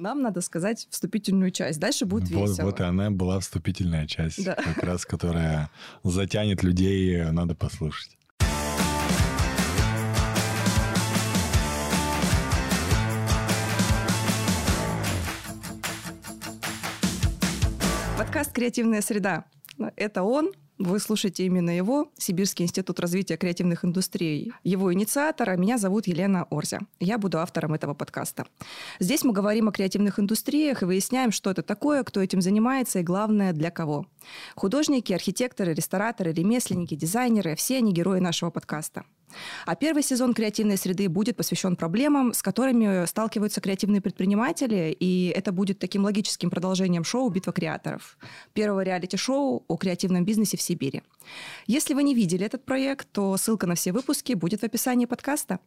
Нам надо сказать вступительную часть. Дальше будет вот, весело. Вот и она была вступительная часть, да. как раз которая затянет людей, надо послушать. Подкаст «Креативная среда». Это он, вы слушаете именно его, Сибирский институт развития креативных индустрий. Его инициатора меня зовут Елена Орзя. Я буду автором этого подкаста. Здесь мы говорим о креативных индустриях и выясняем, что это такое, кто этим занимается и, главное, для кого. Художники, архитекторы, рестораторы, ремесленники, дизайнеры – все они герои нашего подкаста. А первый сезон креативной среды будет посвящен проблемам, с которыми сталкиваются креативные предприниматели, и это будет таким логическим продолжением шоу «Битва креаторов», первого реалити-шоу о креативном бизнесе в Сибири. Если вы не видели этот проект, то ссылка на все выпуски будет в описании подкаста.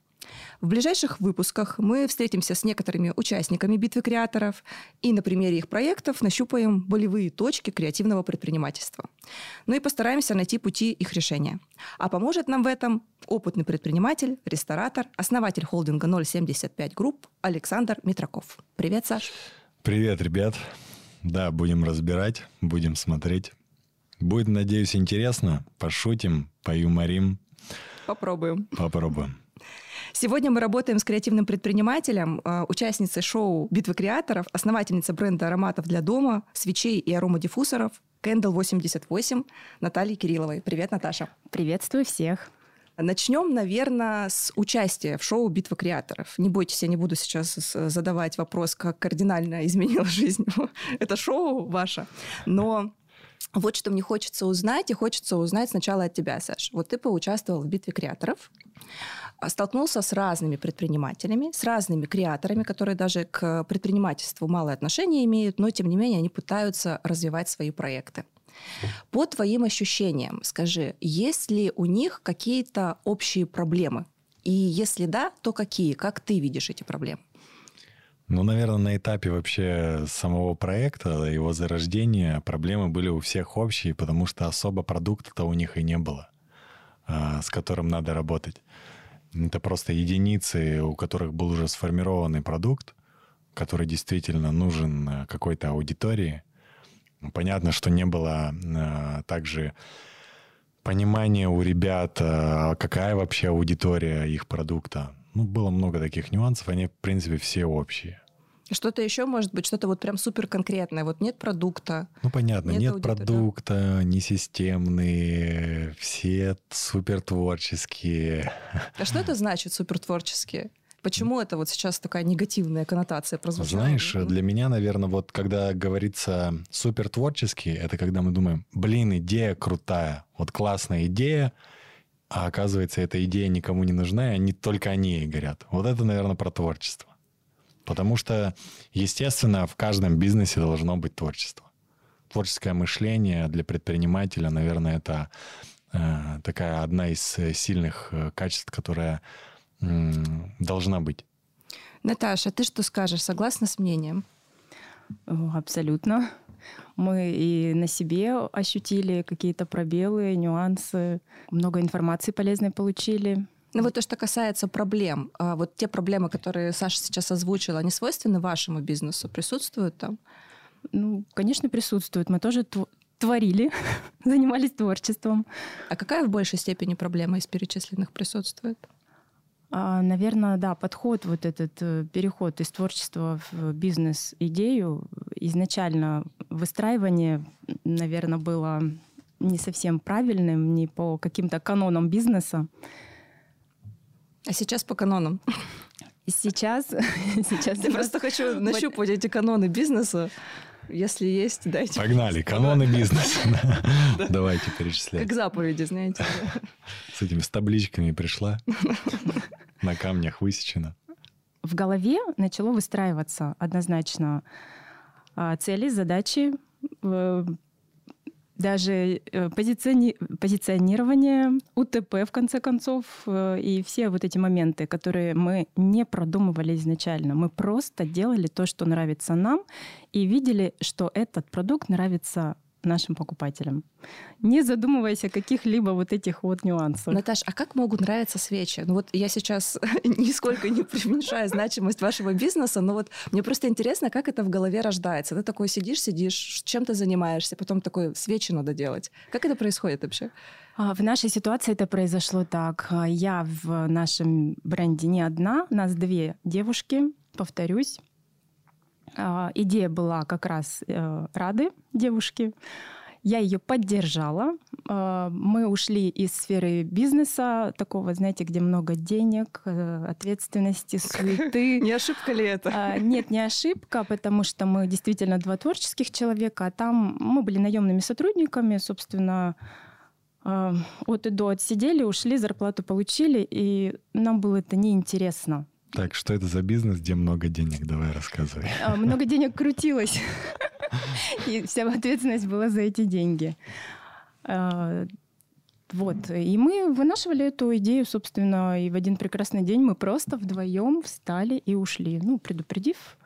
В ближайших выпусках мы встретимся с некоторыми участниками битвы креаторов и на примере их проектов нащупаем болевые точки креативного предпринимательства. Ну и постараемся найти пути их решения. А поможет нам в этом опытный предприниматель, ресторатор, основатель холдинга 075 групп Александр Митраков. Привет, Саш. Привет, ребят. Да, будем разбирать, будем смотреть. Будет, надеюсь, интересно. Пошутим, поюморим. Попробуем. Попробуем. Сегодня мы работаем с креативным предпринимателем, э, участницей шоу «Битвы креаторов», основательницей бренда ароматов для дома, свечей и аромадиффузоров Candle 88 Натальей Кирилловой. Привет, Наташа. Приветствую всех. Начнем, наверное, с участия в шоу «Битва креаторов». Не бойтесь, я не буду сейчас задавать вопрос, как кардинально изменила жизнь это шоу ваше. Но вот что мне хочется узнать, и хочется узнать сначала от тебя, Саш. Вот ты поучаствовал в битве креаторов, а, столкнулся с разными предпринимателями, с разными креаторами, которые даже к предпринимательству малое отношение имеют, но тем не менее они пытаются развивать свои проекты. По твоим ощущениям, скажи, есть ли у них какие-то общие проблемы? И если да, то какие? Как ты видишь эти проблемы? Ну, наверное, на этапе вообще самого проекта, его зарождения, проблемы были у всех общие, потому что особо продукта-то у них и не было, а, с которым надо работать. Это просто единицы, у которых был уже сформированный продукт, который действительно нужен э, какой-то аудитории. Понятно, что не было э, также понимания у ребят, э, какая вообще аудитория их продукта. Ну, было много таких нюансов, они, в принципе, все общие. Что-то еще может быть, что-то вот прям супер конкретное. Вот нет продукта. Ну, понятно, нет, нет продукта, не системные, все супер творческие. А что это значит супер творческие? Почему это вот сейчас такая негативная коннотация прозвучала? Знаешь, для меня, наверное, вот когда говорится супер творческий, это когда мы думаем, блин, идея крутая, вот классная идея, а оказывается, эта идея никому не нужна, и они только они и горят. Вот это, наверное, про творчество. Потому что, естественно, в каждом бизнесе должно быть творчество. Творческое мышление для предпринимателя, наверное, это э, такая одна из сильных э, качеств, которая э, должна быть. Наташа, ты что скажешь? Согласна с мнением? Абсолютно. Мы и на себе ощутили какие-то пробелы, нюансы, много информации полезной получили. Ну вот то, что касается проблем, а вот те проблемы, которые Саша сейчас озвучила, они свойственны вашему бизнесу? Присутствуют там? Ну, конечно, присутствуют. Мы тоже творили, занимались творчеством. А какая в большей степени проблема из перечисленных присутствует? А, наверное, да, подход, вот этот э, переход из творчества в бизнес-идею, изначально выстраивание, наверное, было не совсем правильным, не по каким-то канонам бизнеса. А сейчас по канонам? Сейчас, сейчас. Я просто хочу нащупать эти каноны бизнеса. Если есть, дайте. Погнали, каноны бизнеса. Давайте перечислять. Как заповеди, знаете. С этими с табличками пришла. На камнях высечено. В голове начало выстраиваться однозначно а, цели, задачи, э, даже э, позициони... позиционирование, УТП, в конце концов, э, и все вот эти моменты, которые мы не продумывали изначально. Мы просто делали то, что нравится нам, и видели, что этот продукт нравится нашим покупателям, не задумываясь о каких-либо вот этих вот нюансах. Наташ, а как могут нравиться свечи? Ну вот я сейчас нисколько не преуменьшаю значимость вашего бизнеса, но вот мне просто интересно, как это в голове рождается. Ты такой сидишь, сидишь, чем ты занимаешься, потом такой, свечи надо делать. Как это происходит вообще? А, в нашей ситуации это произошло так. Я в нашем бренде не одна, нас две девушки, повторюсь. А, идея была как раз э, Рады, девушки. Я ее поддержала. А, мы ушли из сферы бизнеса, такого, знаете, где много денег, э, ответственности, суеты. Не ошибка ли это? А, нет, не ошибка, потому что мы действительно два творческих человека, а там мы были наемными сотрудниками, собственно, от и до отсидели, ушли, зарплату получили, и нам было это неинтересно. Так, что это за бизнес, где много денег? Давай рассказывай. А, много денег крутилось. И вся ответственность была за эти деньги. А, вот. И мы вынашивали эту идею, собственно, и в один прекрасный день мы просто вдвоем встали и ушли, ну, предупредив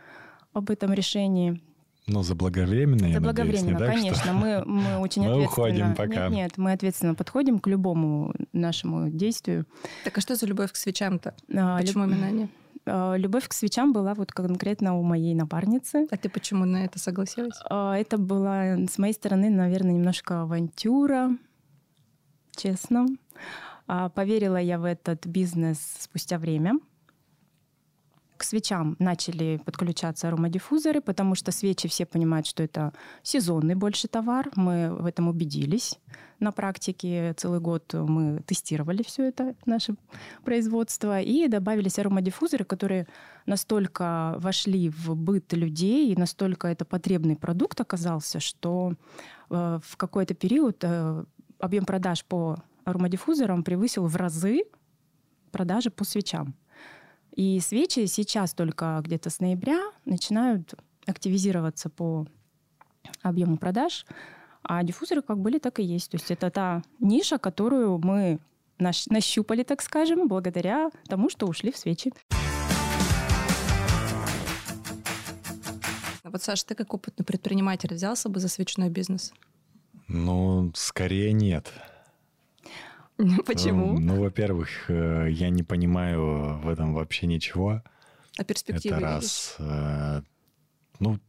об этом решении. Но заблаговременно, я Заблаговременно, надеюсь, не так, конечно. Что... Мы, мы очень мы ответственно... уходим пока. Нет, нет, мы ответственно подходим к любому нашему действию. Так а что за любовь к свечам-то? А, Почему люб... именно они? А, любовь к свечам была вот конкретно у моей напарницы. А ты почему на это согласилась? А, это была с моей стороны, наверное, немножко авантюра, честно. А, поверила я в этот бизнес спустя время. К свечам начали подключаться аромадиффузоры, потому что свечи все понимают, что это сезонный больше товар. Мы в этом убедились на практике. Целый год мы тестировали все это, наше производство, и добавились аромадиффузоры, которые настолько вошли в быт людей, и настолько это потребный продукт оказался, что э, в какой-то период э, объем продаж по аромадиффузорам превысил в разы продажи по свечам. И свечи сейчас только где-то с ноября начинают активизироваться по объему продаж, а диффузоры как были, так и есть. То есть это та ниша, которую мы нащупали, так скажем, благодаря тому, что ушли в свечи. А вот, Саша, ты как опытный предприниматель взялся бы за свечной бизнес? Ну, скорее нет. Почему? Ну, ну, во-первых, э, я не понимаю в этом вообще ничего. А перспективы Это раз. Э, ну,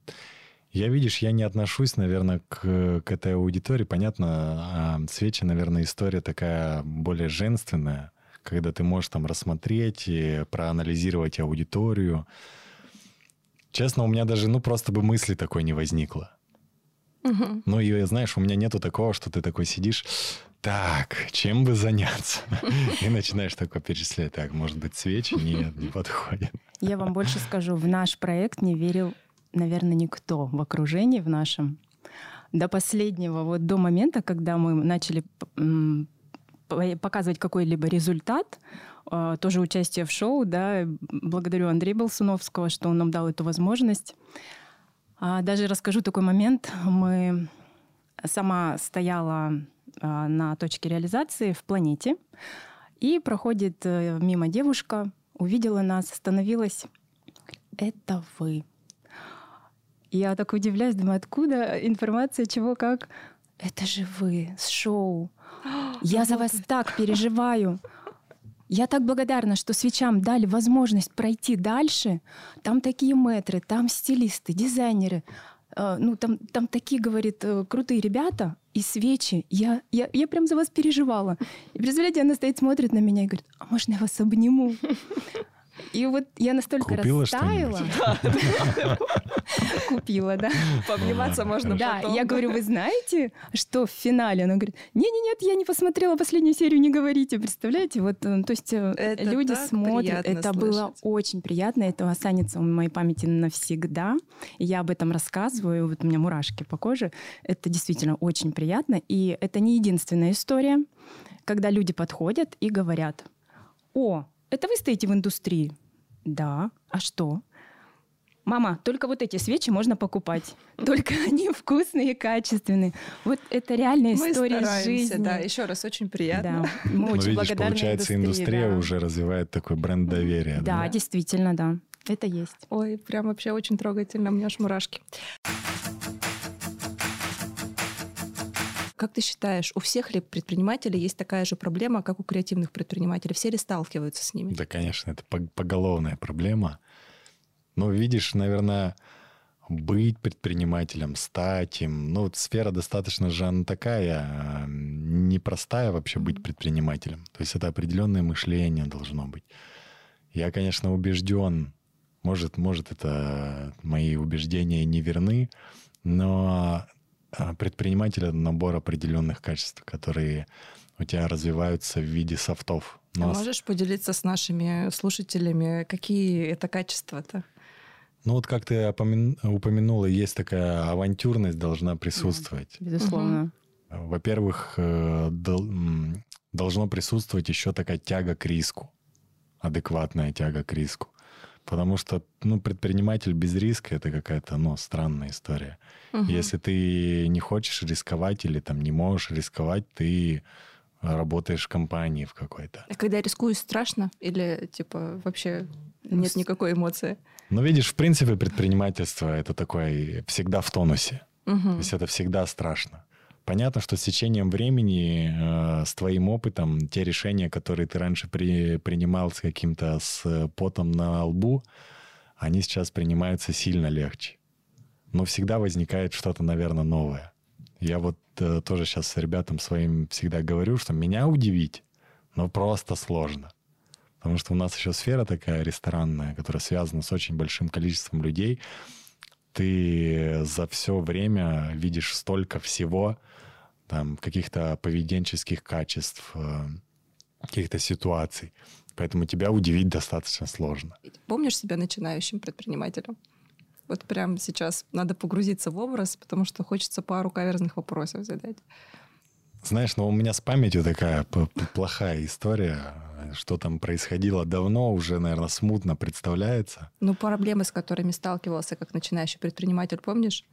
я, видишь, я не отношусь, наверное, к, к этой аудитории. Понятно, а свечи, наверное, история такая более женственная, когда ты можешь там рассмотреть и проанализировать аудиторию. Честно, у меня даже, ну, просто бы мысли такой не возникло. Угу. Ну, и знаешь, у меня нету такого, что ты такой сидишь, так, чем бы заняться? И начинаешь такое перечислять. Так, может быть, свечи? Нет, не подходит. Я вам больше скажу, в наш проект не верил, наверное, никто в окружении в нашем. До последнего, вот до момента, когда мы начали показывать какой-либо результат, а, тоже участие в шоу, да, благодарю Андрея Болсуновского, что он нам дал эту возможность. А, даже расскажу такой момент. Мы сама стояла на точке реализации в планете. И проходит э, мимо девушка, увидела нас, остановилась. Это вы. Я так удивляюсь, думаю, откуда информация, чего, как. Это же вы с шоу. Я за вас так переживаю. Я так благодарна, что свечам дали возможность пройти дальше. Там такие мэтры, там стилисты, дизайнеры. А, ну, там, там такие, говорит, э, крутые ребята и свечи. Я, я, я прям за вас переживала. И представляете, она стоит, смотрит на меня и говорит, а можно я вас обниму? И вот я настолько Купила растаяла. Купила, да. Пообниматься можно Да, я говорю, вы знаете, что в финале? Она говорит, не-не-нет, я не посмотрела последнюю серию, не говорите. Представляете? Вот, э, то есть э, люди смотрят. Это было очень приятно. Это останется в моей памяти навсегда. Я об этом рассказываю. Вот у меня мурашки по коже. Это действительно очень приятно. И это не единственная история, когда люди подходят и говорят, о, это вы стоите в индустрии? Да. А что? Мама, только вот эти свечи можно покупать. Только они вкусные и качественные. Вот это реальная история мы жизни. Да, еще раз очень приятно. Да, мы ну, очень видишь, получается, индустрии, индустрия да. уже развивает такой бренд доверия. Да, да, действительно, да. Это есть. Ой, прям вообще очень трогательно, у меня аж мурашки. Как ты считаешь, у всех ли предпринимателей есть такая же проблема, как у креативных предпринимателей? Все ли сталкиваются с ними? Да, конечно, это поголовная проблема. Но видишь, наверное, быть предпринимателем, стать им. Ну, вот сфера достаточно же она такая, непростая вообще быть предпринимателем. То есть это определенное мышление должно быть. Я, конечно, убежден, может, может это мои убеждения не верны, но а, предприниматель — это набор определенных качеств, которые у тебя развиваются в виде софтов. Но... А можешь поделиться с нашими слушателями, какие это качества-то? Ну вот как ты упомянула, есть такая авантюрность должна присутствовать. Да, безусловно. Во-первых, э, должно присутствовать еще такая тяга к риску, адекватная тяга к риску. Потому что ну, предприниматель без риска это какая-то ну, странная история. Угу. Если ты не хочешь рисковать или там не можешь рисковать, ты работаешь в компании в какой-то. А когда рискуешь, страшно? Или типа вообще нет никакой эмоции? Ну, видишь, в принципе, предпринимательство это такое всегда в тонусе. Угу. То есть это всегда страшно. Понятно, что с течением времени, э, с твоим опытом, те решения, которые ты раньше при, принимал с каким-то с потом на лбу, они сейчас принимаются сильно легче. Но всегда возникает что-то, наверное, новое. Я вот э, тоже сейчас с ребятам своим всегда говорю, что меня удивить, но просто сложно. Потому что у нас еще сфера такая ресторанная, которая связана с очень большим количеством людей. Ты за все время видишь столько всего, там, каких-то поведенческих качеств, э, каких-то ситуаций. Поэтому тебя удивить достаточно сложно. Помнишь себя начинающим предпринимателем? Вот прямо сейчас надо погрузиться в образ, потому что хочется пару каверзных вопросов задать. Знаешь, ну у меня с памятью такая плохая история. Что там происходило давно, уже, наверное, смутно представляется. Ну, проблемы, с которыми сталкивался как начинающий предприниматель, помнишь?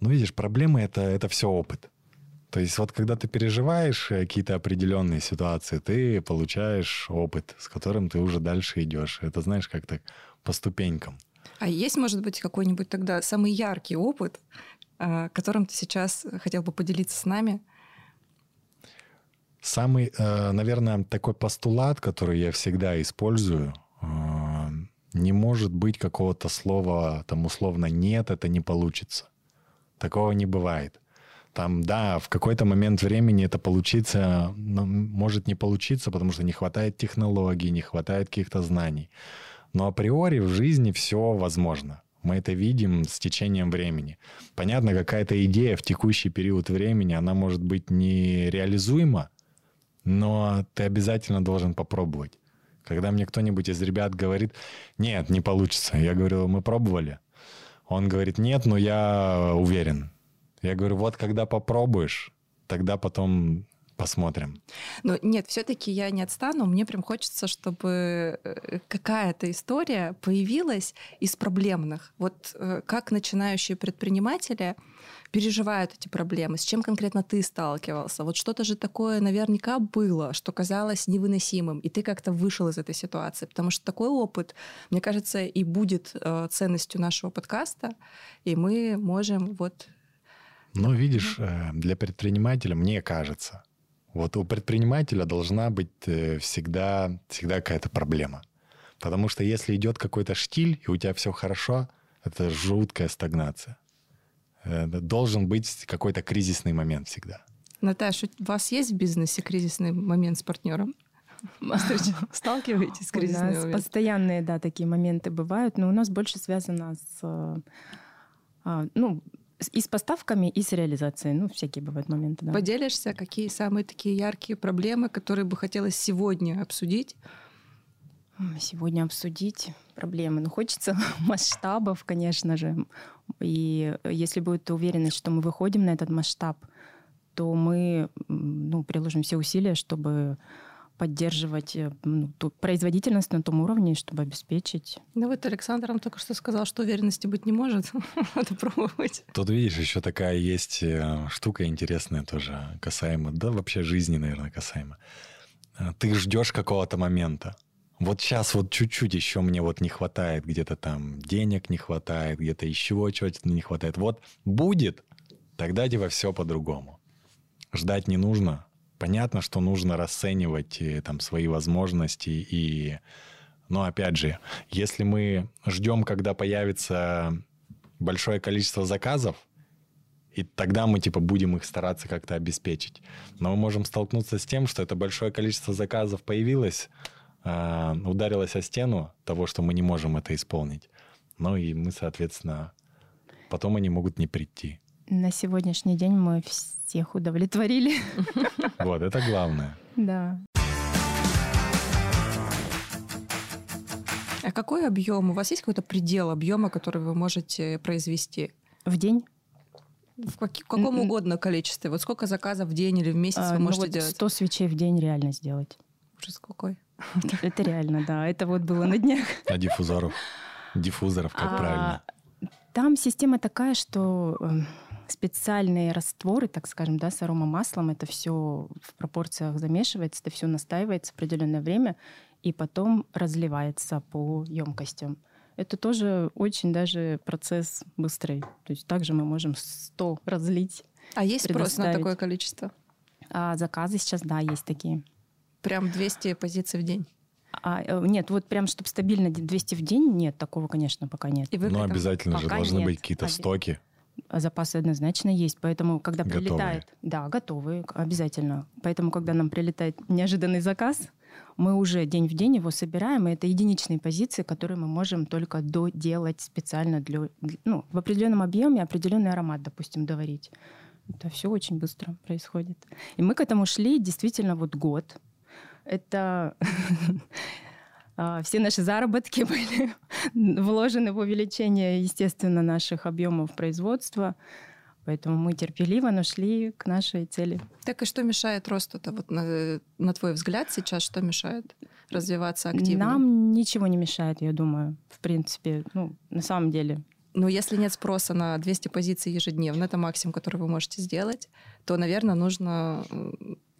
Ну, видишь, проблемы это, это все опыт. То есть вот когда ты переживаешь какие-то определенные ситуации, ты получаешь опыт, с которым ты уже дальше идешь. Это знаешь, как так по ступенькам. А есть, может быть, какой-нибудь тогда самый яркий опыт, а, которым ты сейчас хотел бы поделиться с нами? Самый, э, наверное, такой постулат, который я всегда использую, э, не может быть какого-то слова, там условно «нет, это не получится». Такого не бывает. Там, да, в какой-то момент времени это получится, но может не получиться, потому что не хватает технологий, не хватает каких-то знаний. Но априори в жизни все возможно. Мы это видим с течением времени. Понятно, какая-то идея в текущий период времени, она может быть нереализуема, но ты обязательно должен попробовать. Когда мне кто-нибудь из ребят говорит, нет, не получится, я говорю, мы пробовали. Он говорит, нет, но я уверен. Я говорю, вот когда попробуешь, тогда потом посмотрим. Но нет, все-таки я не отстану. Мне прям хочется, чтобы э, какая-то история появилась из проблемных. Вот э, как начинающие предприниматели переживают эти проблемы, с чем конкретно ты сталкивался. Вот что-то же такое наверняка было, что казалось невыносимым, и ты как-то вышел из этой ситуации, потому что такой опыт, мне кажется, и будет э, ценностью нашего подкаста, и мы можем вот... Ну, видишь, для предпринимателя, мне кажется, вот у предпринимателя должна быть э, всегда, всегда какая-то проблема. Потому что если идет какой-то штиль, и у тебя все хорошо, это жуткая стагнация. Э, должен быть какой-то кризисный момент всегда. Наташа, у вас есть в бизнесе кризисный момент с партнером? Сталкиваетесь с кризисными моментами? Постоянные, да, такие моменты бывают, но у нас больше связано с а, ну, и с поставками, и с реализацией. Ну, всякие бывают моменты. Да. Поделишься, какие самые такие яркие проблемы, которые бы хотелось сегодня обсудить? Сегодня обсудить проблемы. Ну, хочется масштабов, конечно же. И если будет уверенность, что мы выходим на этот масштаб, то мы ну, приложим все усилия, чтобы поддерживать э, ну, ту производительность на том уровне, чтобы обеспечить. Ну вот Александр вам только что сказал, что уверенности быть не может. Надо пробовать. Тут, видишь, еще такая есть э, штука интересная тоже касаемо, да вообще жизни, наверное, касаемо. Э, ты ждешь какого-то момента. Вот сейчас вот чуть-чуть еще мне вот не хватает, где-то там денег не хватает, где-то еще чего-то не хватает. Вот будет, тогда типа все по-другому. ждать не нужно. Понятно, что нужно расценивать э, там свои возможности и но опять же, если мы ждем, когда появится большое количество заказов, и тогда мы типа будем их стараться как-то обеспечить. Но мы можем столкнуться с тем, что это большое количество заказов появилось, э, ударилось о стену того, что мы не можем это исполнить. Ну и мы, соответственно, потом они могут не прийти. На сегодняшний день мы всех удовлетворили. Вот, это главное. Да. А какой объем? У вас есть какой-то предел объема, который вы можете произвести? В день? В, каком угодно количестве? Вот сколько заказов в день или в месяц А, вы ну можете вот делать? 100 свечей в день реально сделать. Ужас какой. Это реально, да. Это вот было на днях. А диффузоров? Диффузоров, как А, правильно? Там система такая, что э, специальные растворы, так скажем, да, с аромамаслом, это все в пропорциях замешивается, это все настаивается определенное время и потом разливается по емкостям. Это тоже очень даже процесс быстрый. То есть также мы можем 100 разлить. А есть спрос на такое количество? А заказы сейчас, да, есть такие. Прям 200 позиций в день. А, э, нет, вот прям, чтобы стабильно 200 в день, нет, такого, конечно, пока нет. И вы Ну, обязательно же пока должны нет. быть какие-то Оби- стоки. Запасы однозначно есть, поэтому когда Готовые. прилетает, да, готовые, обязательно. Поэтому когда нам прилетает неожиданный заказ, мы уже день в день его собираем, и это единичные позиции, которые мы можем только доделать специально для, ну, в определенном объеме определенный аромат, допустим, доварить. Это все очень быстро происходит. И мы к этому шли действительно вот год. Это все наши заработки были вложены в увеличение, естественно, наших объемов производства. Поэтому мы терпеливо, но шли к нашей цели. Так и что мешает росту-то? Вот на, на твой взгляд сейчас что мешает развиваться активно? Нам ничего не мешает, я думаю, в принципе. Ну, на самом деле. Ну, если нет спроса на 200 позиций ежедневно, это максимум, который вы можете сделать, то, наверное, нужно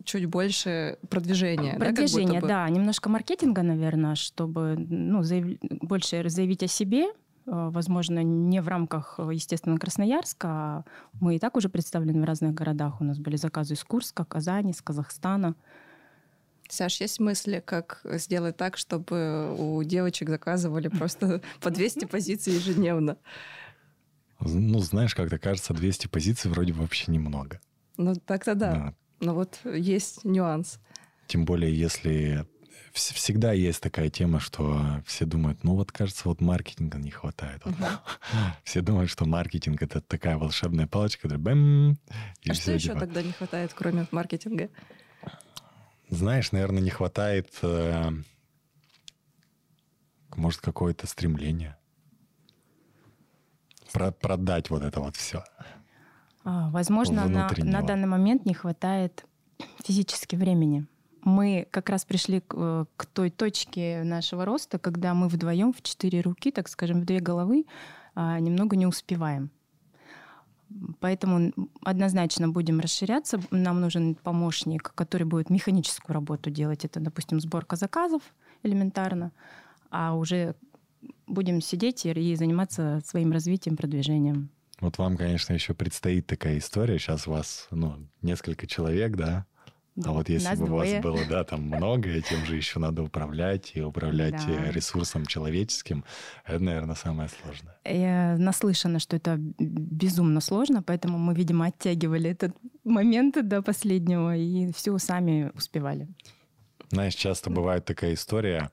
чуть больше продвижения. да, Продвижение, бы. да, немножко маркетинга, наверное, чтобы ну, заяв- больше заявить о себе. Э, Возможно, не в рамках, э, естественно, Красноярска. а Мы и так уже представлены в разных городах. У нас были заказы из Курска, Казани, из Казахстана. Саш, есть мысли, как сделать так, чтобы у девочек заказывали просто по 200 позиций ежедневно? Ну, знаешь, как-то кажется, 200 позиций вроде бы вообще немного. Ну, так-то да. Но вот есть нюанс. Тем более, если вс- всегда есть такая тема, что все думают, ну вот кажется, вот маркетинга не хватает. Вот. Все думают, что маркетинг это такая волшебная палочка, которая бэм, а что еще типа. тогда не хватает, кроме маркетинга? Знаешь, наверное, не хватает, э, может, какое-то стремление Про- продать вот это вот все. А, Возможно, на, на данный момент не хватает физически времени. Мы как раз пришли к, к той точке нашего роста, когда мы вдвоем в четыре руки, так скажем, в две головы, а, немного не успеваем. Поэтому однозначно будем расширяться. Нам нужен помощник, который будет механическую работу делать. Это, допустим, сборка заказов элементарно. А уже будем сидеть и заниматься своим развитием, продвижением. Вот вам, конечно, еще предстоит такая история. Сейчас у вас, ну, несколько человек, да? Да, А вот если бы у вас было, да, там много, и тем же еще надо управлять и управлять Да. э, ресурсом человеческим, это, наверное, самое сложное. Я наслышана, что это безумно сложно, поэтому мы, видимо, оттягивали этот момент до последнего и все сами успевали. Знаешь, часто бывает такая история,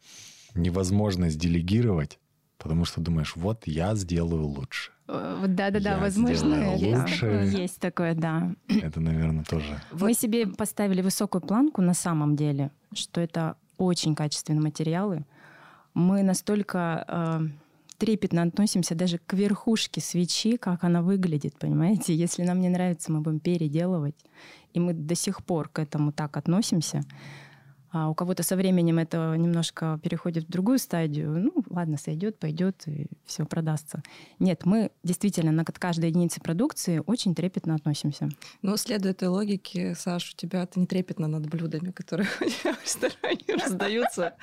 невозможность делегировать, потому что думаешь, вот я сделаю лучше. Э, Да-да-да, возможно, лучше. есть такое, да. Это, наверное, тоже. Мы себе поставили высокую планку на самом деле, что это очень качественные материалы. Мы настолько э, трепетно относимся даже к верхушке свечи, как она выглядит, понимаете? Если нам не нравится, мы будем переделывать. И мы до сих пор к этому так относимся. А у кого-то со временем это немножко переходит в другую стадию. Ну, ладно, сойдет, пойдет, и все продастся. Нет, мы действительно на каждой единице продукции очень трепетно относимся. Ну, следуя этой логике, Саш, у тебя это не трепетно над блюдами, которые у тебя в ресторане раздаются.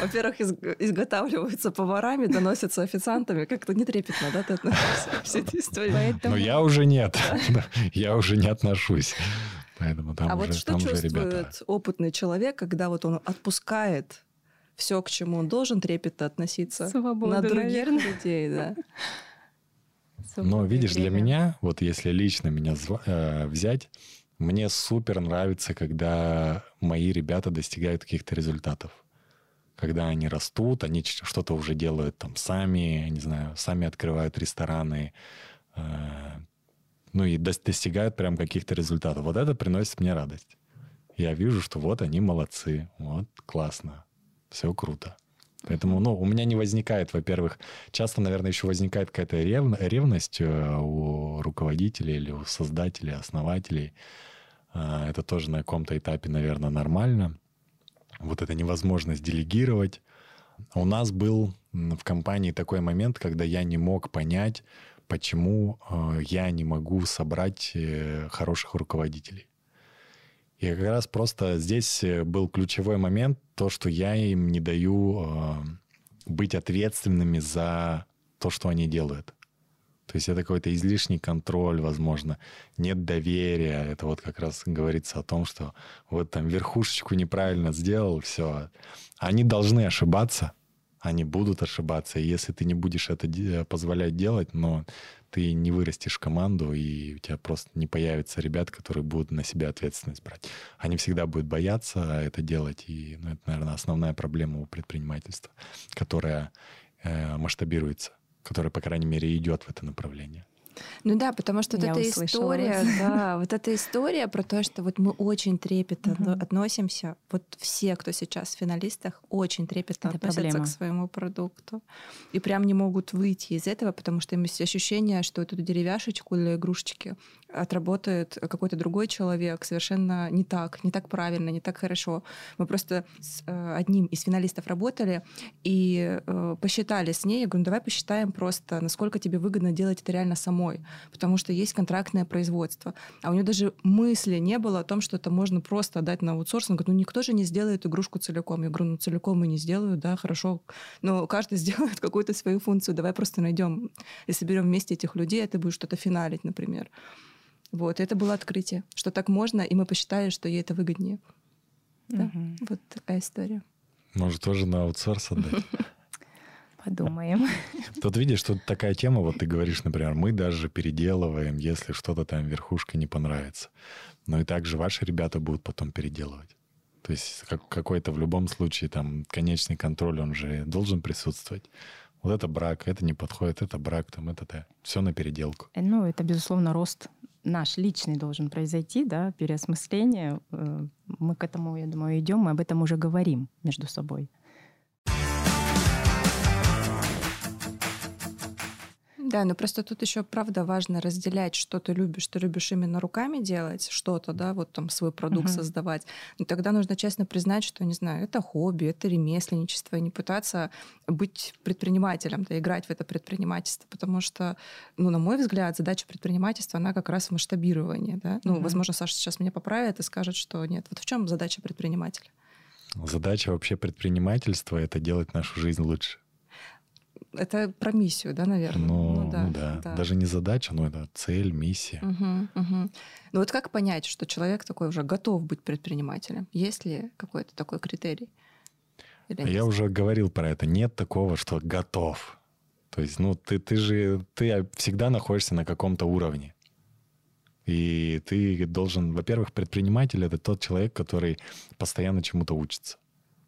Во-первых, из- изготавливаются поварами, доносятся официантами. Как-то не трепетно, да, ты относишься к всей этой истории? Но я уже нет. Я уже не отношусь. Поэтому там а уже, вот что там уже чувствует ребята. опытный человек, когда вот он отпускает все, к чему он должен трепетно относиться Свободу, на других наверное. людей, да? Но видишь, для меня, вот если лично меня э, взять, мне супер нравится, когда мои ребята достигают каких-то результатов. Когда они растут, они что-то уже делают там сами, не знаю, сами открывают рестораны, э, ну и дос- достигают прям каких-то результатов. Вот это приносит мне радость. Я вижу, что вот они молодцы, вот классно, все круто. Поэтому, ну, у меня не возникает, во-первых, часто, наверное, еще возникает какая-то ревн- ревность э, у руководителей или у создателей, основателей. А, Это тоже на каком-то этапе, наверное, нормально. Вот эта невозможность делегировать. У нас был в компании такой момент, когда я не мог понять, почему э, я не могу собрать э, хороших руководителей. И как раз просто здесь э, был ключевой момент, то, что я им не даю быть ответственными за то, что они делают. То есть это какой-то излишний контроль, возможно, нет доверия. Это вот как раз говорится о том, что вот там верхушечку неправильно сделал, все. Они должны ошибаться, они будут ошибаться. И если ты не будешь это де- позволять делать, но ты не вырастешь команду, и у тебя просто не появится ребят, которые будут на себя ответственность брать. Они всегда будут бояться это делать, и ну, это, наверное, основная проблема у предпринимательства, которая э, масштабируется, которая, по крайней мере, идет в это направление. Ну да, потому что вот Я эта история, вас. да, вот эта история про то, что вот мы очень трепетно отно- относимся, вот все, кто сейчас в финалистах, очень трепетно Это относятся проблема. к своему продукту. И прям не могут выйти из этого, потому что им есть ощущение, что вот эту деревяшечку или игрушечки отработает какой-то другой человек совершенно не так, не так правильно, не так хорошо. Мы просто с э, одним из финалистов работали и э, посчитали с ней. Я говорю, ну давай посчитаем просто, насколько тебе выгодно делать это реально самой, потому что есть контрактное производство. А у нее даже мысли не было о том, что это можно просто отдать на аутсорс. Она говорит, ну никто же не сделает игрушку целиком. Я говорю, ну целиком и не сделаю, да, хорошо. Но каждый сделает какую-то свою функцию. Давай просто найдем и соберем вместе этих людей, а ты будешь что-то финалить, например. Вот, это было открытие, что так можно, и мы посчитали, что ей это выгоднее. Да. Мгм. Вот такая история. Может, тоже на аутсорс отдать? Подумаем. Тут видишь, тут такая тема, вот ты говоришь, например, мы даже переделываем, если что-то там верхушка не понравится. Но и также ваши ребята будут потом переделывать. То есть как, какой-то в любом случае там конечный контроль, он же должен присутствовать. Вот это брак, это не подходит, это брак, там это все на переделку. Э, Ну, это, безусловно, рост наш личный должен произойти, да, переосмысление. Э, Мы к этому, я думаю, идем, мы об этом уже говорим между собой. Да, но просто тут еще, правда, важно разделять, что ты любишь. Ты любишь именно руками делать что-то, да, вот там свой продукт Мгм. создавать. Но тогда нужно честно признать, что, не знаю, это хобби, это ремесленничество, и не пытаться быть предпринимателем, да, играть в это предпринимательство, потому что, ну, на мой взгляд, задача предпринимательства, она как раз в масштабировании, да. Ну, Мгм. возможно, Саша сейчас меня поправит и скажет, что нет. Вот в чем задача предпринимателя? Задача вообще предпринимательства — это делать нашу жизнь лучше. Это про миссию, да, наверное? Ну, ну да, Даже не задача, но это цель, миссия. Мгм, мгм. Ну вот как понять, что человек такой уже готов быть предпринимателем? Есть ли какой-то такой критерий? Или Я нет? уже говорил про это. Нет такого, что готов. То есть, ну, ты, ты же ты всегда находишься на каком-то уровне. И ты должен, во-первых, предприниматель это тот человек, который постоянно чему-то учится,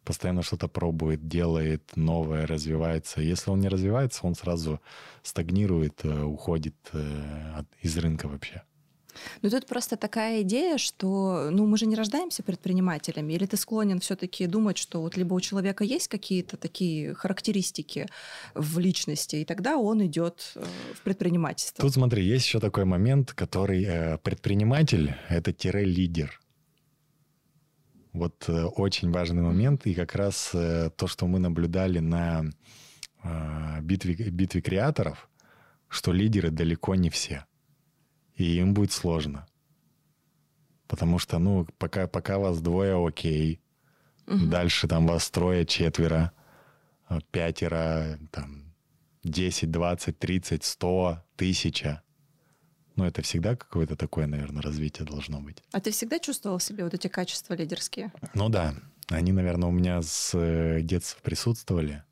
постоянно что-то пробует, делает новое, развивается. Если он не развивается, он сразу стагнирует, э, уходит э, из рынка вообще. Ну тут просто такая идея, что ну мы же не рождаемся предпринимателями, или ты склонен все-таки думать, что вот либо у человека есть какие-то такие характеристики в личности, и тогда он идет э, в предпринимательство. Тут смотри, есть еще такой момент, который предприниматель — это тире-лидер. Вот э, очень важный момент, и как раз э, то, что мы наблюдали на э, битве, битве креаторов, что лидеры далеко не все. И им будет сложно. Потому что, ну, пока, пока вас двое, окей. Мгм. Дальше там вас трое, четверо, пятеро, там, 10, 20, 30, 100, тысяча. Но это всегда какое-то такое, наверное, развитие должно быть. А ты всегда чувствовал в себе вот эти качества лидерские? Ну да, они, наверное, у меня с э, детства присутствовали.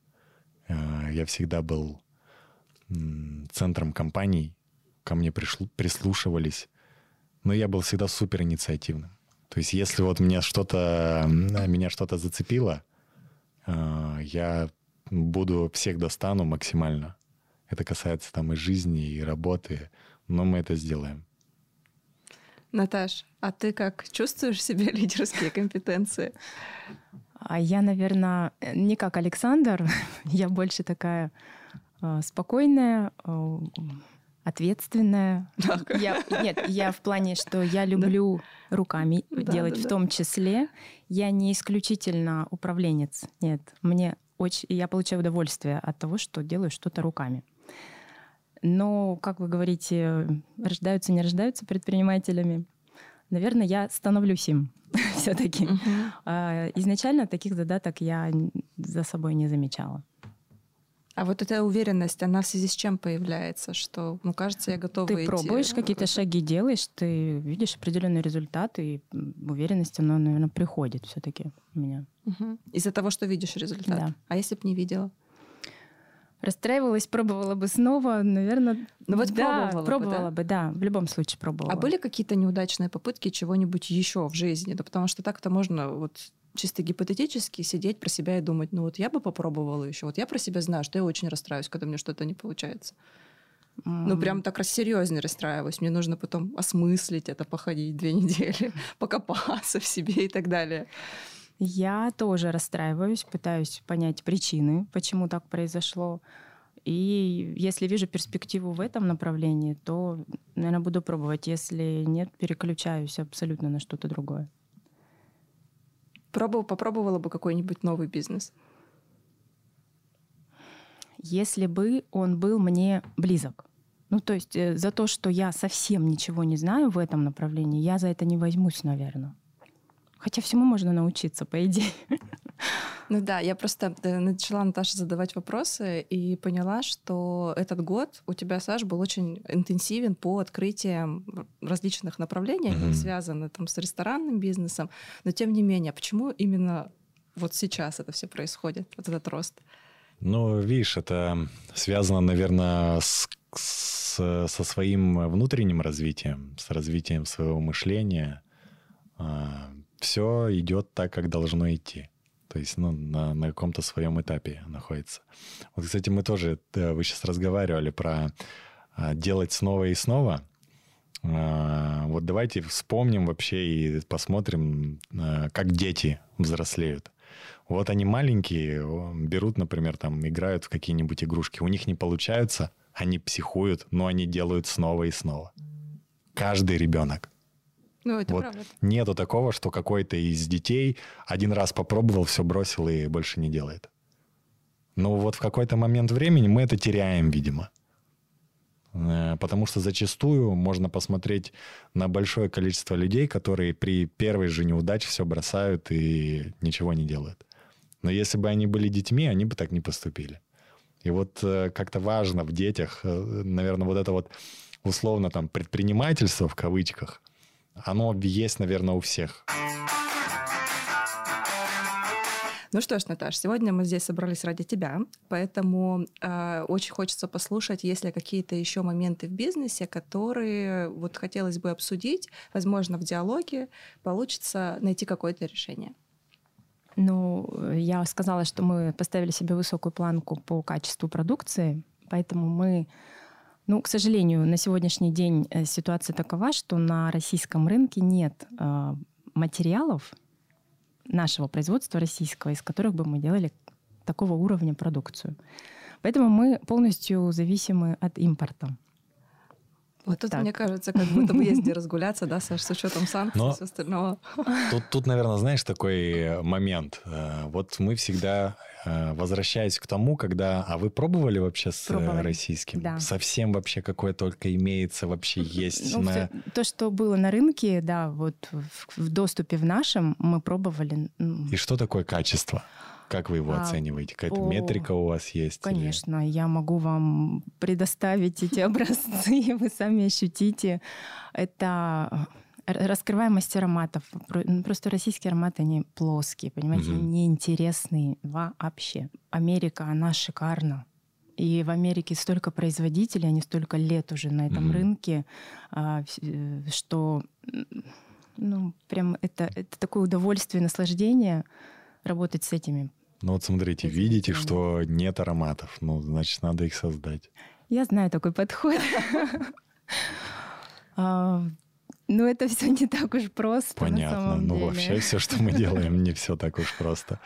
Э, я всегда был центром компаний, ко мне прислушивались, но я был всегда супер инициативным. То есть если вот мне что-то, меня что-то зацепило, э, я буду всех достану максимально. Это касается там и жизни, и работы, но мы это сделаем. Наташ, а ты как чувствуешь себе лидерские компетенции? А я, наверное, не как Александр, я больше такая э, спокойная, э, ответственная. Я, нет, я в плане, что я люблю да. руками да, делать да, в том числе. Я не исключительно управленец. Нет, мне очень, я получаю удовольствие от того, что делаю что-то руками. Но, как вы говорите, рождаются, не рождаются предпринимателями. Наверное, я становлюсь им все-таки. Uh-huh. Изначально таких задаток я за собой не замечала. А вот эта уверенность, она в связи с чем появляется? Что, ну, кажется, я готова Ты идти. пробуешь, какие-то шаги делаешь, ты видишь определенный результат, и уверенность, она, наверное, приходит все таки у меня. Угу. Из-за того, что видишь результат? Да. А если бы не видела? Расстраивалась, пробовала бы снова, наверное. Ну вот да, пробовала, пробовала бы, да? бы, да, в любом случае пробовала. А были какие-то неудачные попытки чего-нибудь еще в жизни? Да потому что так-то можно вот чисто гипотетически сидеть про себя и думать, ну вот я бы попробовала еще. Вот я про себя знаю, что я очень расстраиваюсь, когда мне что-то не получается. Ну, прям так серьезно расстраиваюсь. Мне нужно потом осмыслить это, походить две недели, покопаться в себе и так далее. Я тоже расстраиваюсь, пытаюсь понять причины, почему так произошло. И если вижу перспективу в этом направлении, то, наверное, буду пробовать. Если нет, переключаюсь абсолютно на что-то другое. Пробовал, попробовала бы какой-нибудь новый бизнес? Если бы он был мне близок. Ну, то есть э, за то, что я совсем ничего не знаю в этом направлении, я за это не возьмусь, наверное. Хотя всему можно научиться, по идее. Ну да, я просто э, начала Наташе задавать вопросы и поняла, что этот год у тебя, Саш, был очень интенсивен по открытиям различных направлений, mm-hmm. связаны там с ресторанным бизнесом. Но тем не менее, почему именно вот сейчас это все происходит, вот этот рост? Ну, видишь, это связано, наверное, с, с, со своим внутренним развитием, с развитием своего мышления. Все идет так, как должно идти. То есть ну, на, на каком-то своем этапе находится. Вот, кстати, мы тоже, вы сейчас разговаривали про а, делать снова и снова. А, вот давайте вспомним вообще и посмотрим, а, как дети взрослеют. Вот они маленькие, берут, например, там, играют в какие-нибудь игрушки. У них не получаются, они психуют, но они делают снова и снова. Каждый ребенок. Ну, это вот правда. Нету такого, что какой-то из детей один раз попробовал, все бросил и больше не делает. Но вот в какой-то момент времени мы это теряем, видимо. Э, потому что зачастую можно посмотреть на большое количество людей, которые при первой же неудаче все бросают и ничего не делают. Но если бы они были детьми, они бы так не поступили. И вот э, как-то важно в детях, э, наверное, вот это вот условно там предпринимательство в кавычках, оно есть, наверное, у всех. Ну что ж, Наташ, сегодня мы здесь собрались ради тебя, поэтому э, очень хочется послушать, есть ли какие-то еще моменты в бизнесе, которые вот хотелось бы обсудить, возможно, в диалоге получится найти какое-то решение. Ну, я сказала, что мы поставили себе высокую планку по качеству продукции, поэтому мы ну, к сожалению, на сегодняшний день э, ситуация такова, что на российском рынке нет э, материалов нашего производства российского, из которых бы мы делали такого уровня продукцию. Поэтому мы полностью зависимы от импорта. Вот тут, так. мне кажется, как будто бы есть где разгуляться, да, Саш, с учетом санкций и всего остального. Тут, тут, наверное, знаешь, такой э, момент. Э, вот мы всегда, э, возвращаясь к тому, когда... А вы пробовали вообще с пробовали. российским? Да. Совсем вообще какое только имеется, вообще есть? Ну, на... все, то, что было на рынке, да, вот в, в доступе в нашем, мы пробовали. И что такое качество? Как вы его А, оцениваете? Какая-то о, метрика у вас есть? или- Конечно, я могу вам предоставить эти образцы, вы сами ощутите. Это р- раскрываемость ароматов. Ну, Просто российские ароматы, они плоские, понимаете, Мгм. неинтересные вообще. Америка, она шикарна. И в Америке столько производителей, они столько лет уже на этом Мгм. рынке, а, э, что ну, прям это, это такое удовольствие, наслаждение работать с этими Ну вот смотрите, Эти видите, прям- что нет ароматов, ну, значит, надо их создать. Я знаю такой подход. А, Но это все не так уж просто. Понятно. Ну, вообще все, что мы делаем, не все так уж просто.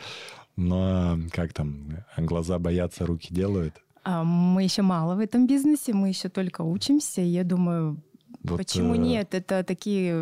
Но как там, глаза боятся, руки делают? А Мы еще мало в этом бизнесе, мы еще только учимся. Я думаю, Вот, почему э, нет? Это такие,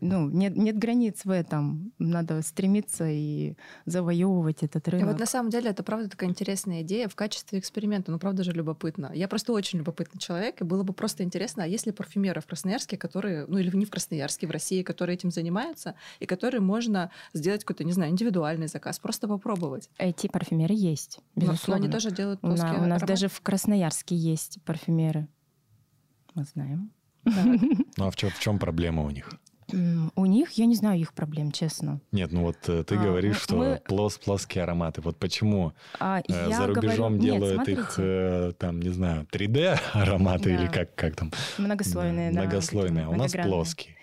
ну, нет, нет границ в этом. Надо стремиться и завоевывать этот И рынок. вот на самом деле это правда такая интересная идея в качестве эксперимента. Ну, правда же любопытно. Я просто очень любопытный человек, и было бы просто интересно, а есть ли парфюмеры в Красноярске, которые, ну или не в Красноярске, в России, которые этим занимаются, и которые можно сделать какой-то, не знаю, индивидуальный заказ, просто попробовать. Эти парфюмеры есть, Но- Но безусловно. они тоже делают у, плоские у нас ароматы. даже в Красноярске есть парфюмеры. Мы знаем. Так. Ну а в чем, в чем проблема у них? У них, я не знаю их проблем, честно. Нет, ну вот э, ты А, говоришь, мы- что мы- плос, плоские ароматы. Вот почему А э, за рубежом говорю... Нет, делают их, смотрите, э, там, не знаю, 3D ароматы или Да. как, как там? многослойные, да, Многослойные. а у нас плоские.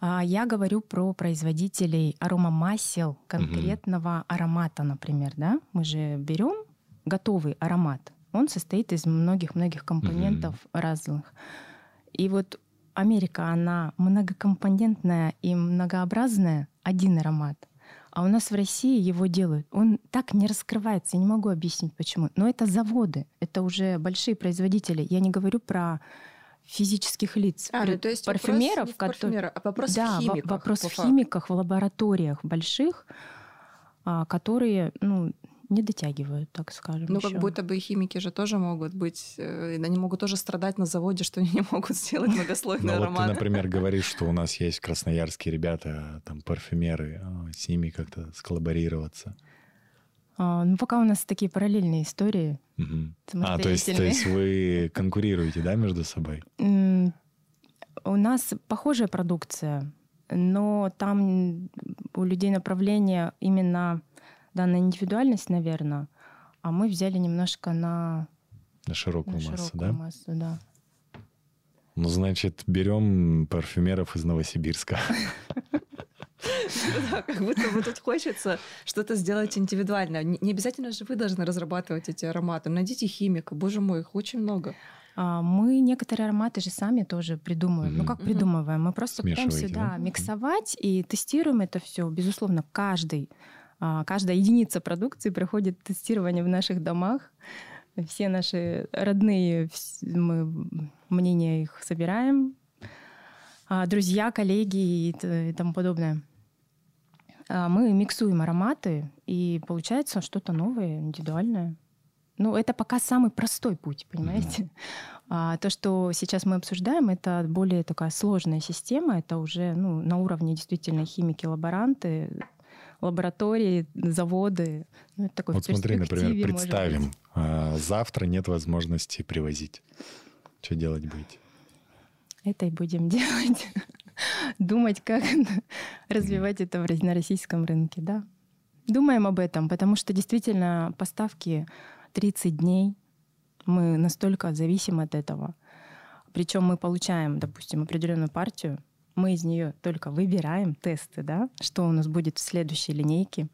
А я говорю про производителей аромамасел конкретного аромата, например, да? Мы же берем готовый аромат. Он состоит из многих-многих компонентов разных. И вот Америка, она многокомпонентная и многообразная, один аромат. А у нас в России его делают. Он так не раскрывается, я не могу объяснить почему. Но это заводы, это уже большие производители. Я не говорю про физических лиц, А, ну, то есть вопрос парфюмеров, не в которые... парфюмерах, а вопрос да, в химиках. вопрос в химиках, в лабораториях больших, а, которые ну, не дотягивают, так скажем. Ну, как ещё. будто бы и химики же тоже могут быть, э, они могут тоже страдать на заводе, что они не могут сделать Ну многослойный вот ты, аромат. например, говоришь, что у нас есть красноярские ребята, там, парфюмеры, а, с ними как-то сколлаборироваться. А, ну, пока у нас такие параллельные истории. А, то есть, то есть вы конкурируете, да, между собой? У нас похожая продукция, но там у людей направление именно да, на индивидуальность, наверное, а мы взяли немножко на, На широкую на массу, широкую да? массу, да. Ну, значит, берем парфюмеров из Новосибирска. Да, как будто бы тут хочется что-то сделать индивидуально. Не обязательно же вы должны разрабатывать эти ароматы. Найдите химика, боже мой, их очень много. А, Мы некоторые ароматы же сами тоже придумываем. Ну как придумываем? Мы просто пытаемся да, миксовать и тестируем это все. Безусловно, каждый, каждая единица продукции проходит тестирование в наших домах. Все наши родные, мы мнения их собираем. А, Друзья, коллеги и тому подобное. А, Мы миксуем ароматы, и получается что-то новое, индивидуальное. Ну, это пока самый простой путь, понимаете? А то, что сейчас мы обсуждаем, это более такая сложная система. Это уже ну, на уровне действительно химики, лаборанты, лаборатории, заводы. Ну, это такой Вот смотри, например, представим, а, завтра нет возможности привозить. Что делать будете? Это и будем делать. Думать, как развивать это на российском рынке, да. Думаем об этом, потому что действительно поставки 30 дней, мы настолько зависим от этого. Причем мы получаем, допустим, определенную партию, мы из нее только выбираем тесты, да, что у нас будет в следующей линейке.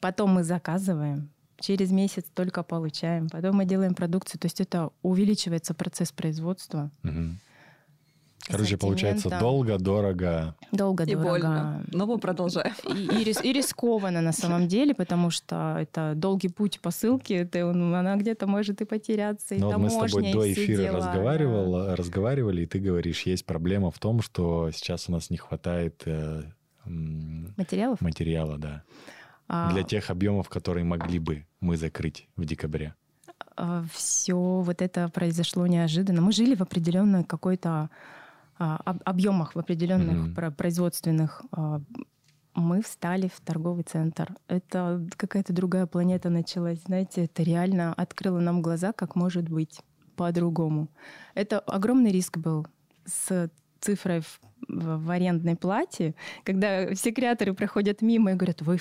Потом мы заказываем, через месяц только получаем, потом мы делаем продукцию. То есть это увеличивается процесс производства. Мгм. Короче, получается долго, дорого. Долго, И дорого. больно. Но мы продолжаем. И, и рис- и рискованно на самом деле, потому что это долгий путь посылки, это, ну, она где-то может и потеряться, и Но вот мы с тобой до эфира дела, разговаривал, разговаривали, и ты говоришь, есть проблема в том, что сейчас у нас не хватает э, да. Материалов? материала, да, А, для тех объемов, которые могли бы мы закрыть в декабре. все вот это произошло неожиданно. Мы жили в определенной какой-то а, объемах, в определенных про- производственных а, мы встали в торговый центр. Это какая-то другая планета началась. Знаете, это реально открыло нам глаза, как может быть по-другому. Это огромный риск был с цифрой в, в, в арендной плате, когда все креаторы проходят мимо и говорят, вы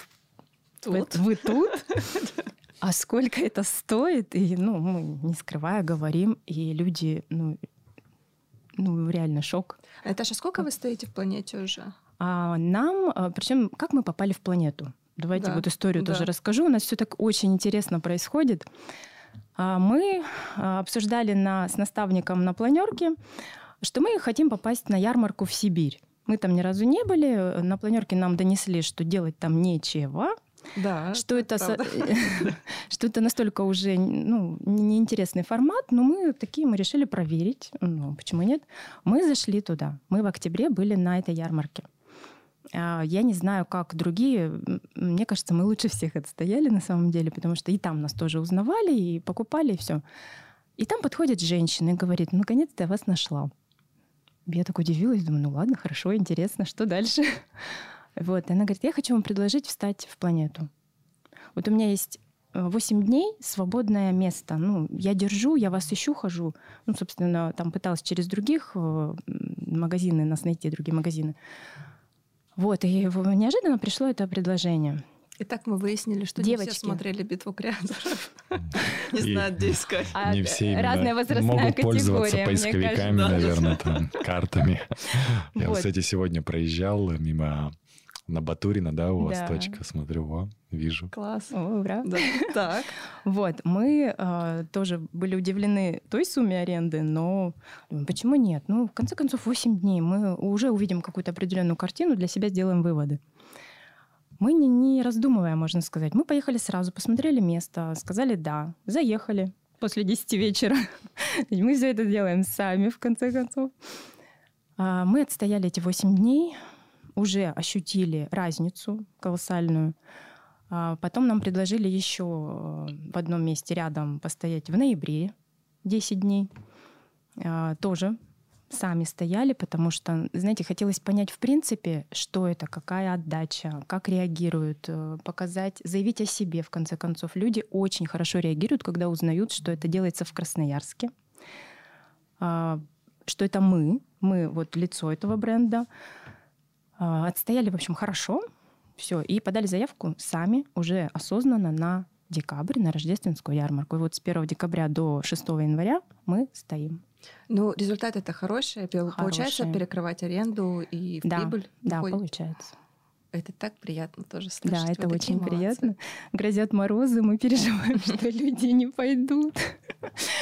тут? Вы, вы тут? А сколько это стоит? И ну, мы, не скрывая, говорим, и люди, ну, ну реально шок. А же сколько вы стоите в планете уже? А нам, а, причем, как мы попали в планету? Давайте да, вот историю да. тоже расскажу. У нас все так очень интересно происходит. А, мы обсуждали на, с наставником на планерке, что мы хотим попасть на ярмарку в Сибирь. Мы там ни разу не были. На планерке нам донесли, что делать там нечего. Да, что это, что это настолько уже ну, неинтересный формат, но мы такие мы решили проверить. Ну, почему нет? Мы зашли туда. Мы в октябре были на этой ярмарке. А, я не знаю, как другие. Мне кажется, мы лучше всех отстояли на самом деле, потому что и там нас тоже узнавали, и покупали, и все. И там подходит женщина и говорит, наконец-то я вас нашла. Я так удивилась, думаю, ну ладно, хорошо, интересно, что дальше? Вот, и она говорит, я хочу вам предложить встать в планету. Вот у меня есть 8 дней свободное место. Ну, я держу, я вас ищу, хожу. Ну, собственно, там пыталась через других э, магазины нас найти, другие магазины. Вот, и неожиданно пришло это предложение. И так мы выяснили, что Девочки. не все смотрели «Битву креаторов». Не знают, где искать. Не все Разная возрастная могут пользоваться поисковиками, наверное, картами. Я, кстати, сегодня проезжал мимо на Батурина, да, у вас да. точка, смотрю, о, вижу. Класс. О, ура. Да. Так. Вот, мы э, тоже были удивлены той сумме аренды, но почему нет? Ну, в конце концов, 8 дней, мы уже увидим какую-то определенную картину, для себя сделаем выводы. Мы не, не раздумывая, можно сказать. Мы поехали сразу, посмотрели место, сказали «да», заехали после 10 вечера. Мы все это делаем сами, в конце концов. А, мы отстояли эти 8 дней, уже ощутили разницу колоссальную. А потом нам предложили еще э, в одном месте рядом постоять в ноябре 10 дней. А, тоже сами стояли, потому что, знаете, хотелось понять в принципе, что это, какая отдача, как реагируют, э, показать, заявить о себе, в конце концов. Люди очень хорошо реагируют, когда узнают, что это делается в Красноярске, а, что это мы, мы вот лицо этого бренда, отстояли, в общем, хорошо, все, и подали заявку сами уже осознанно на декабрь, на рождественскую ярмарку. И вот с 1 декабря до 6 января мы стоим. Ну, результат это хороший. хороший. Получается перекрывать аренду и в да, прибыль? Да, выходит. получается. Это так приятно тоже слышать. Да, это очень приятно. Грозят морозы, мы переживаем, что люди не пойдут.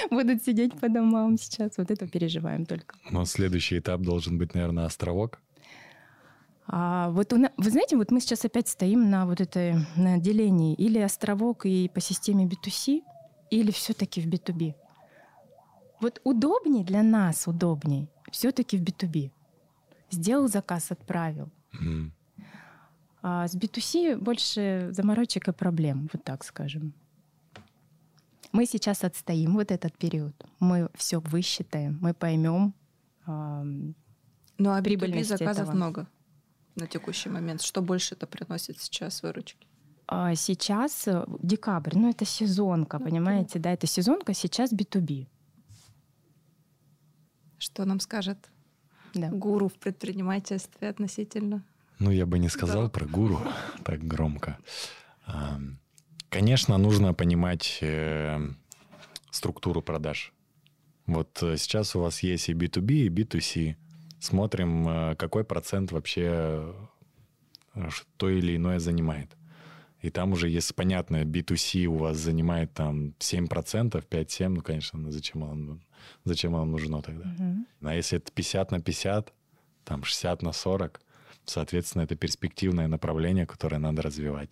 Будут сидеть по домам сейчас. Вот это переживаем только. Но следующий этап должен быть, наверное, островок. А вот у нас, вы знаете, вот мы сейчас опять стоим на вот этой на делении или островок и по системе B2C, или все-таки в B2B. Вот удобнее для нас, удобнее все-таки в B2B. Сделал заказ, отправил. Mm. А с B2C больше заморочек и проблем, вот так скажем. Мы сейчас отстоим вот этот период. Мы все высчитаем, мы поймем. Э, ну а B2B заказов этого. много на текущий момент? Что больше это приносит сейчас выручки? А сейчас э, декабрь, ну это сезонка, okay. понимаете, да, это сезонка, сейчас B2B. Что нам скажет да. гуру в предпринимательстве относительно? Ну, я бы не сказал да. про гуру так громко. Конечно, нужно понимать э, структуру продаж. Вот э, сейчас у вас есть и B2B, и B2C смотрим, э, какой процент вообще э, то или иное занимает. И там уже, если понятно, B2C у вас занимает там 7%, 5-7, ну, конечно, ну, зачем вам, зачем вам нужно тогда? Uh-huh. А если это 50 на 50, там 60 на 40, соответственно, это перспективное направление, которое надо развивать,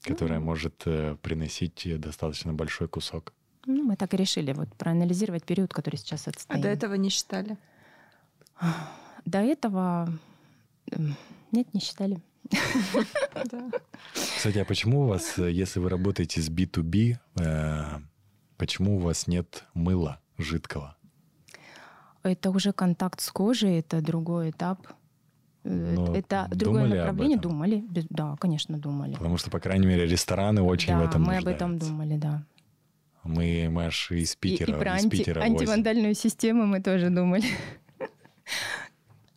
которое uh-huh. может э, приносить достаточно большой кусок. Ну, мы так и решили, вот проанализировать период, который сейчас отстоит. А до этого не считали? До этого нет, не считали. Кстати, а почему у вас, если вы работаете с B2B, э, почему у вас нет мыла жидкого? Это уже контакт с кожей, это другой этап. Но это другое направление. Думали, да, конечно, думали. Потому что, по крайней мере, рестораны очень да, в этом мы об этом думали, да. Мы, аж из Питера, и, и про анти, Питера антивандальную систему мы тоже думали.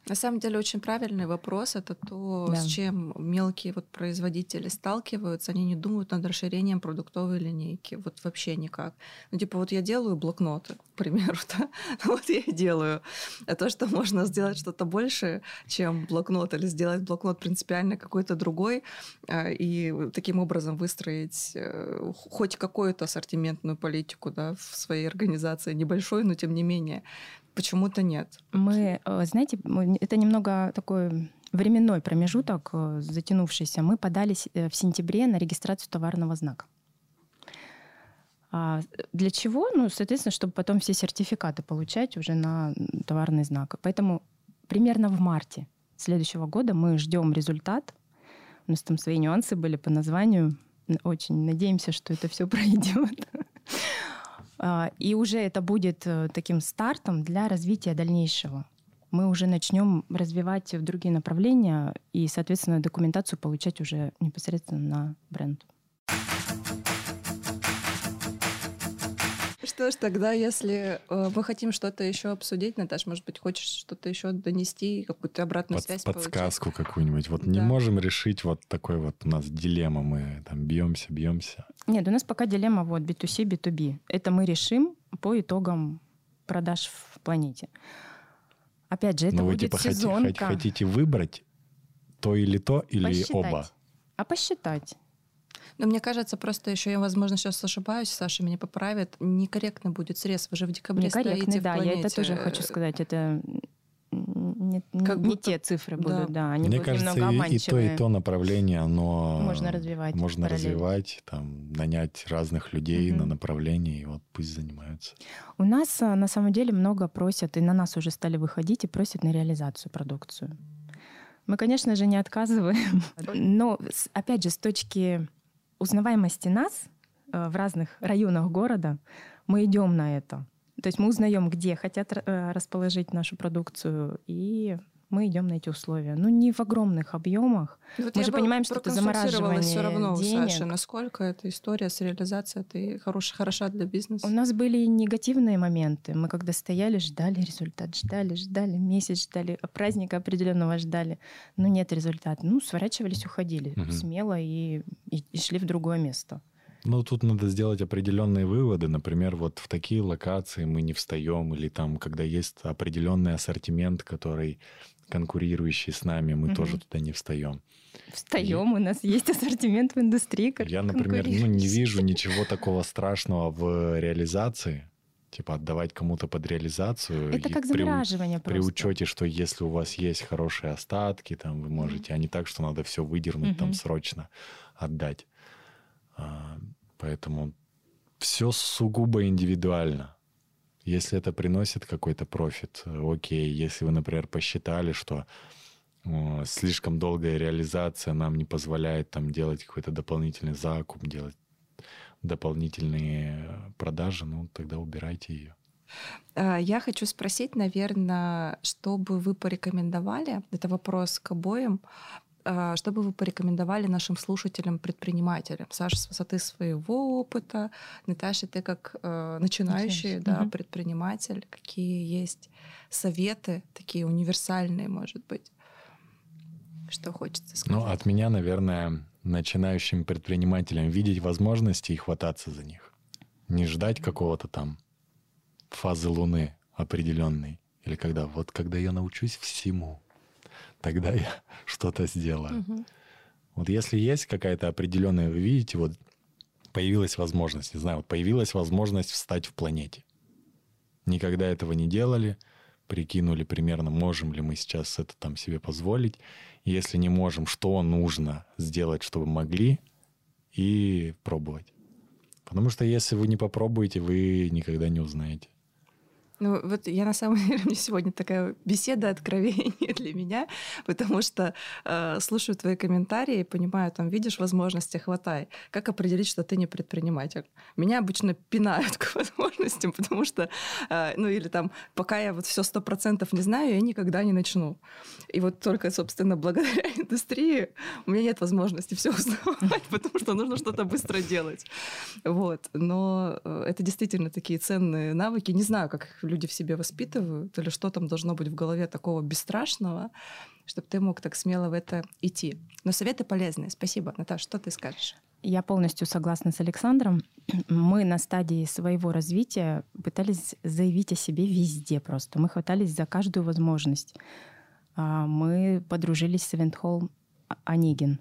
На самом деле очень правильный вопрос. Это то, да. с чем мелкие вот производители сталкиваются. Они не думают над расширением продуктовой линейки. Вот вообще никак. Ну, типа, вот я делаю блокноты, к примеру, да? вот я и делаю. А то, что можно сделать что-то больше, чем блокнот, или сделать блокнот принципиально какой-то другой, а, и таким образом выстроить э, хоть какую-то ассортиментную политику да, в своей организации, небольшой, но тем не менее почему-то нет. Мы, э, знаете, это немного такой временной промежуток э, затянувшийся. Мы подались э, в сентябре на регистрацию товарного знака. А для чего? Ну, соответственно, чтобы потом все сертификаты получать уже на товарный знак. Поэтому примерно в марте следующего года мы ждем результат. У нас там свои нюансы были по названию. Очень надеемся, что это все пройдет. А, и уже это будет э, таким стартом для развития дальнейшего. Мы уже начнем развивать в другие направления и, соответственно, документацию получать уже непосредственно на бренд. Что ж, тогда, если э, мы хотим что-то еще обсудить, Наташ, может быть, хочешь что-то еще донести, какую-то обратную Под, связь Подсказку получить? какую-нибудь. Вот да. не можем решить вот такой вот у нас дилемма, мы там бьемся, бьемся. Нет, у нас пока дилемма вот B2C, B2B. Это мы решим по итогам продаж в планете. Опять же, это Но ну, будет вы, типа, сезонка. хотите выбрать то или то, или посчитать. оба? А посчитать. Но мне кажется, просто еще я, возможно, сейчас ошибаюсь, Саша меня поправит, некорректно будет срез. Вы же в декабре стоите да, в планете. я это тоже хочу сказать. Это не, как не будто... те цифры будут, да, да они Мне будут кажется, немного и, и то, и то направление, оно можно развивать. Можно развивать, там, нанять разных людей угу. на направление, и вот пусть занимаются. У нас а, на самом деле много просят, и на нас уже стали выходить, и просят на реализацию продукцию. Мы, конечно же, не отказываем, но, опять же, с точки узнаваемости нас э, в разных районах города, мы идем на это. То есть мы узнаем, где хотят э, расположить нашу продукцию, и мы идем на эти условия. Ну, не в огромных объемах. Вот мы же понимаем, что это замораживание все равно денег. Саша, насколько эта история с реализацией это хорош, хороша для бизнеса? У нас были негативные моменты. Мы когда стояли, ждали результат, ждали, ждали, месяц ждали, праздника определенного ждали. Но нет результата. Ну, сворачивались, уходили угу. смело и, и, и шли в другое место. Ну, тут надо сделать определенные выводы. Например, вот в такие локации мы не встаем, или там, когда есть определенный ассортимент, который конкурирующий с нами, мы угу. тоже туда не встаем. Встаем, и... у нас есть ассортимент в индустрии. Как Я, например, ну, не вижу ничего такого страшного в реализации. Типа отдавать кому-то под реализацию. Это как замораживание при, просто. При учете, что если у вас есть хорошие остатки, там вы можете, mm а не так, что надо все выдернуть, mm там срочно отдать. А, поэтому все сугубо индивидуально. Если это приносит какой-то профит, окей. Если вы, например, посчитали, что о, слишком долгая реализация нам не позволяет там делать какой-то дополнительный закуп, делать дополнительные продажи, ну тогда убирайте ее. А, я хочу спросить, наверное, что бы вы порекомендовали, это вопрос к обоим, что бы вы порекомендовали нашим слушателям, предпринимателям? Саша, с высоты своего опыта, Наташа, ты как э, начинающий да, угу. предприниматель, какие есть советы, такие универсальные, может быть? Что хочется сказать? Ну, от меня, наверное, начинающим предпринимателям видеть возможности и хвататься за них. Не ждать какого-то там фазы Луны определенной. Или когда, вот когда я научусь всему, тогда я что-то сделаю. Угу. Вот если есть какая-то определенная, вы видите, вот появилась возможность, не знаю, вот появилась возможность встать в планете. Никогда этого не делали, прикинули примерно, можем ли мы сейчас это там себе позволить. Если не можем, что нужно сделать, чтобы могли, и пробовать. Потому что если вы не попробуете, вы никогда не узнаете. Ну, вот я на самом деле, мне сегодня такая беседа откровения для меня, потому что э, слушаю твои комментарии, понимаю, там, видишь возможности, хватай. Как определить, что ты не предприниматель? Меня обычно пинают к возможностям, потому что, э, ну, или там, пока я вот все сто процентов не знаю, я никогда не начну. И вот только, собственно, благодаря индустрии у меня нет возможности все узнавать, потому что нужно что-то быстро делать. Вот. Но э, это действительно такие ценные навыки. Не знаю, как люди в себе воспитывают, или что там должно быть в голове такого бесстрашного, чтобы ты мог так смело в это идти. Но советы полезные. Спасибо. Наташа, что ты скажешь? Я полностью согласна с Александром. Мы на стадии своего развития пытались заявить о себе везде просто. Мы хватались за каждую возможность. А, мы подружились с Эвентхолл Онегин.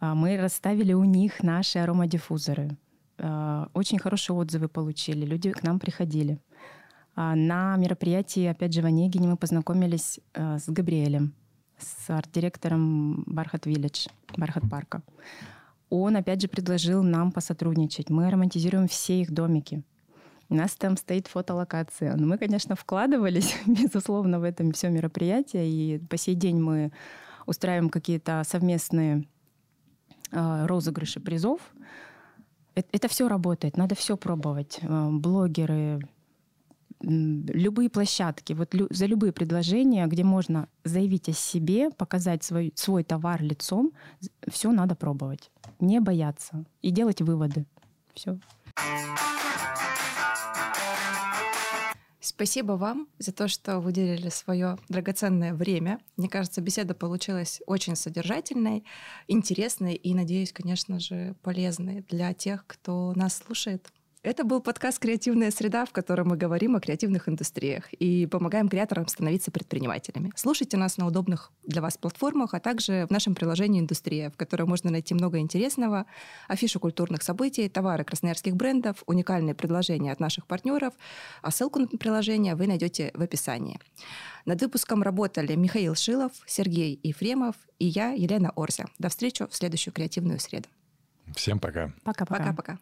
А, мы расставили у них наши аромадиффузоры. А, очень хорошие отзывы получили. Люди к нам приходили. А, на мероприятии, опять же, в Онегине мы познакомились э, с Габриэлем, с арт-директором Бархат Виллидж, Бархат Парка. Он, опять же, предложил нам посотрудничать. Мы романтизируем все их домики. У нас там стоит фотолокация. Но мы, конечно, вкладывались, безусловно, в это все мероприятие. И по сей день мы устраиваем какие-то совместные э, розыгрыши призов. Это, это все работает, надо все пробовать. Э, блогеры, любые площадки, вот лю, за любые предложения, где можно заявить о себе, показать свой, свой товар лицом, все надо пробовать. Не бояться и делать выводы. Все. Спасибо вам за то, что выделили свое драгоценное время. Мне кажется, беседа получилась очень содержательной, интересной и, надеюсь, конечно же, полезной для тех, кто нас слушает. Это был подкаст «Креативная среда», в котором мы говорим о креативных индустриях и помогаем креаторам становиться предпринимателями. Слушайте нас на удобных для вас платформах, а также в нашем приложении «Индустрия», в котором можно найти много интересного, афишу культурных событий, товары красноярских брендов, уникальные предложения от наших партнеров, а ссылку на приложение вы найдете в описании. Над выпуском работали Михаил Шилов, Сергей Ефремов и я, Елена Орзя. До встречи в следующую «Креативную среду». Всем пока. Пока-пока. Пока-пока.